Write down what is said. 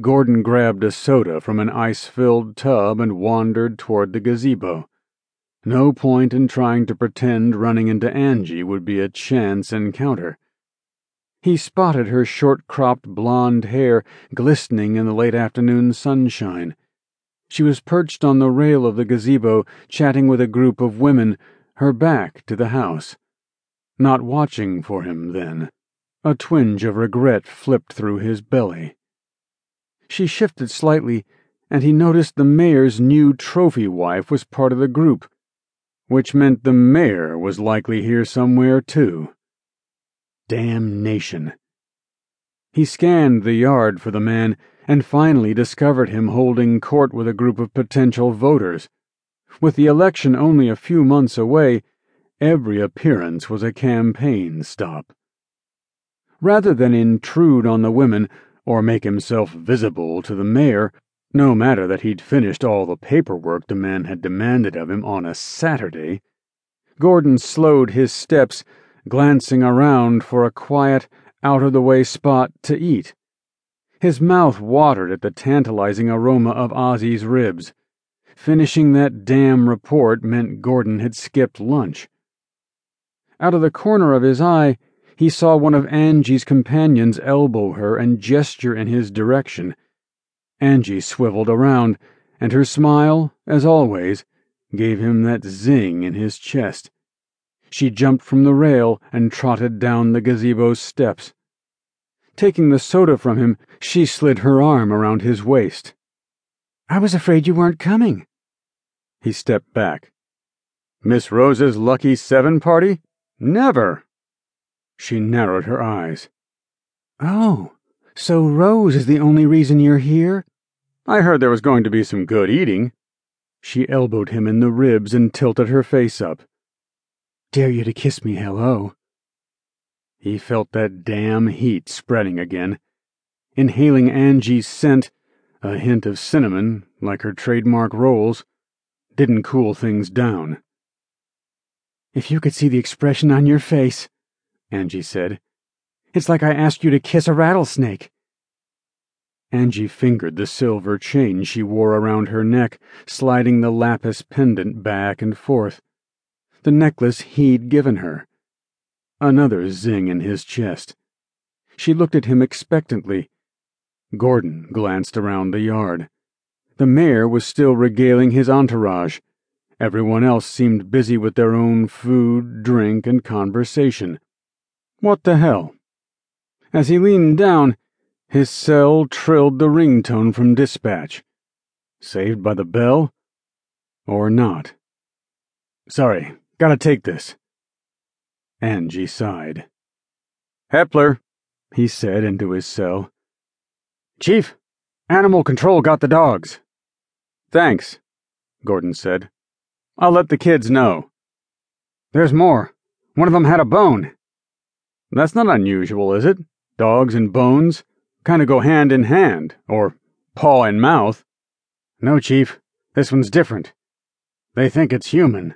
Gordon grabbed a soda from an ice filled tub and wandered toward the gazebo. No point in trying to pretend running into Angie would be a chance encounter. He spotted her short cropped blonde hair glistening in the late afternoon sunshine. She was perched on the rail of the gazebo, chatting with a group of women, her back to the house. Not watching for him, then. A twinge of regret flipped through his belly. She shifted slightly, and he noticed the mayor's new trophy wife was part of the group, which meant the mayor was likely here somewhere, too. Damnation. He scanned the yard for the man and finally discovered him holding court with a group of potential voters. With the election only a few months away, every appearance was a campaign stop. Rather than intrude on the women, or make himself visible to the mayor, no matter that he'd finished all the paperwork the man had demanded of him on a Saturday. Gordon slowed his steps, glancing around for a quiet, out of the way spot to eat. His mouth watered at the tantalizing aroma of Ozzy's ribs. Finishing that damn report meant Gordon had skipped lunch. Out of the corner of his eye, he saw one of Angie's companions elbow her and gesture in his direction. Angie swiveled around, and her smile, as always, gave him that zing in his chest. She jumped from the rail and trotted down the gazebo steps. Taking the soda from him, she slid her arm around his waist. I was afraid you weren't coming. He stepped back. Miss Rose's lucky seven party? Never! She narrowed her eyes. Oh, so Rose is the only reason you're here? I heard there was going to be some good eating. She elbowed him in the ribs and tilted her face up. Dare you to kiss me hello. He felt that damn heat spreading again. Inhaling Angie's scent, a hint of cinnamon, like her trademark rolls, didn't cool things down. If you could see the expression on your face, Angie said. It's like I asked you to kiss a rattlesnake. Angie fingered the silver chain she wore around her neck, sliding the lapis pendant back and forth. The necklace he'd given her. Another zing in his chest. She looked at him expectantly. Gordon glanced around the yard. The mayor was still regaling his entourage. Everyone else seemed busy with their own food, drink, and conversation. What the hell? As he leaned down, his cell trilled the ringtone from dispatch. Saved by the bell? Or not? Sorry, gotta take this. Angie sighed. Hepler, he said into his cell. Chief, Animal Control got the dogs. Thanks, Gordon said. I'll let the kids know. There's more. One of them had a bone. That's not unusual, is it? Dogs and bones kind of go hand in hand, or paw and mouth. No, Chief, this one's different. They think it's human.